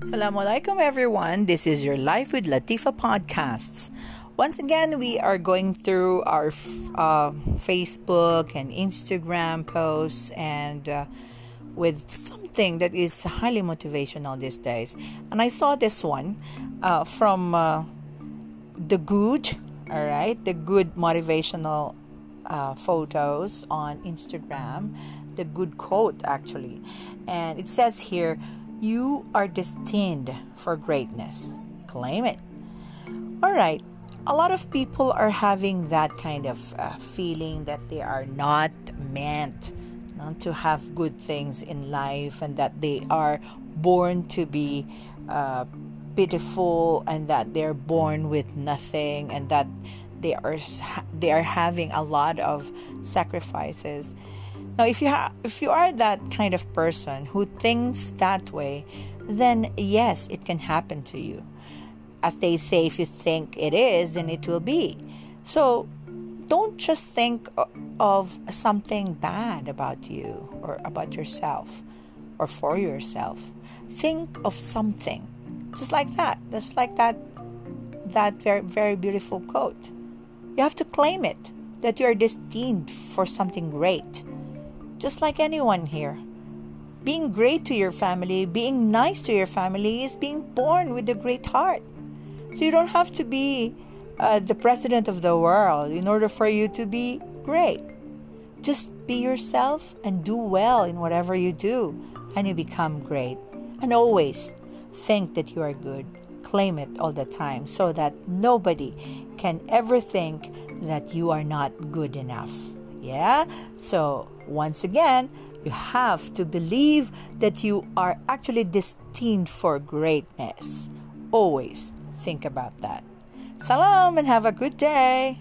Assalamualaikum everyone. This is your Life with Latifa podcasts. Once again, we are going through our uh, Facebook and Instagram posts and uh, with something that is highly motivational these days. And I saw this one uh, from uh, the good, all right, the good motivational uh, photos on Instagram, the good quote actually. And it says here, you are destined for greatness. Claim it. All right. A lot of people are having that kind of uh, feeling that they are not meant not to have good things in life and that they are born to be uh, pitiful and that they're born with nothing and that they are they are having a lot of sacrifices now, if you ha- if you are that kind of person who thinks that way, then yes, it can happen to you. As they say, if you think it is, then it will be. So, don't just think of something bad about you or about yourself or for yourself. Think of something just like that. Just like that that very very beautiful quote. You have to claim it that you are destined for something great just like anyone here. Being great to your family, being nice to your family is being born with a great heart. So you don't have to be uh, the president of the world in order for you to be great. Just be yourself and do well in whatever you do, and you become great. And always think that you are good. Claim it all the time so that nobody can ever think that you are not good enough. Yeah? So, once again, you have to believe that you are actually destined for greatness. Always think about that. Salam and have a good day.